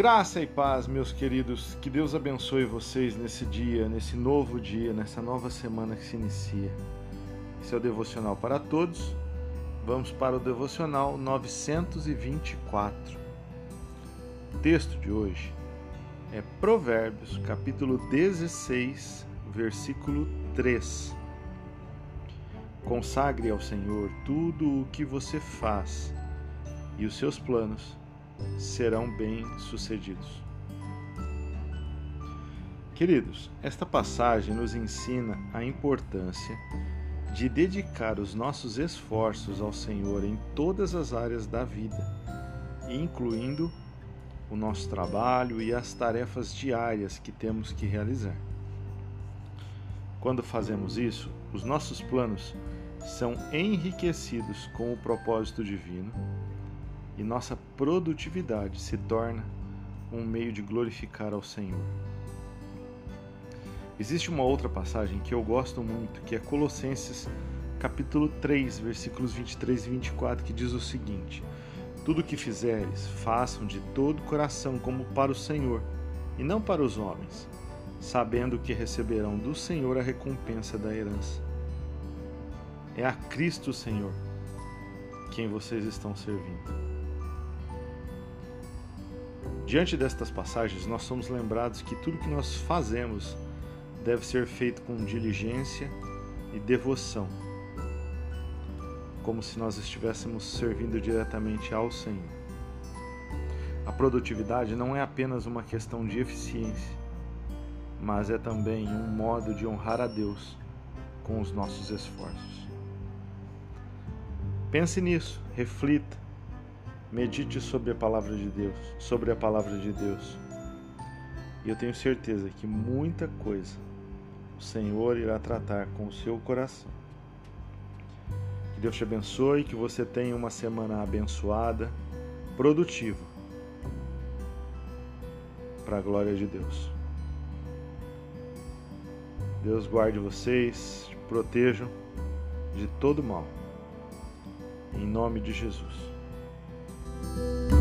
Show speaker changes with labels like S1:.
S1: Graça e paz, meus queridos. Que Deus abençoe vocês nesse dia, nesse novo dia, nessa nova semana que se inicia. Esse é o devocional para todos. Vamos para o devocional 924. O texto de hoje é Provérbios, capítulo 16, versículo 3. Consagre ao Senhor tudo o que você faz, e os seus planos serão bem-sucedidos. Queridos, esta passagem nos ensina a importância de dedicar os nossos esforços ao Senhor em todas as áreas da vida, incluindo o nosso trabalho e as tarefas diárias que temos que realizar. Quando fazemos isso, os nossos planos são enriquecidos com o propósito divino e nossa produtividade se torna um meio de glorificar ao Senhor. Existe uma outra passagem que eu gosto muito, que é Colossenses capítulo 3, versículos 23 e 24, que diz o seguinte: Tudo o que fizeres, façam de todo o coração como para o Senhor, e não para os homens, sabendo que receberão do Senhor a recompensa da herança. É a Cristo Senhor quem vocês estão servindo. Diante destas passagens, nós somos lembrados que tudo que nós fazemos deve ser feito com diligência e devoção, como se nós estivéssemos servindo diretamente ao Senhor. A produtividade não é apenas uma questão de eficiência, mas é também um modo de honrar a Deus com os nossos esforços. Pense nisso, reflita Medite sobre a palavra de Deus, sobre a palavra de Deus. E eu tenho certeza que muita coisa o Senhor irá tratar com o seu coração. Que Deus te abençoe, que você tenha uma semana abençoada, produtiva, para a glória de Deus. Deus guarde vocês, protejam de todo mal. Em nome de Jesus. you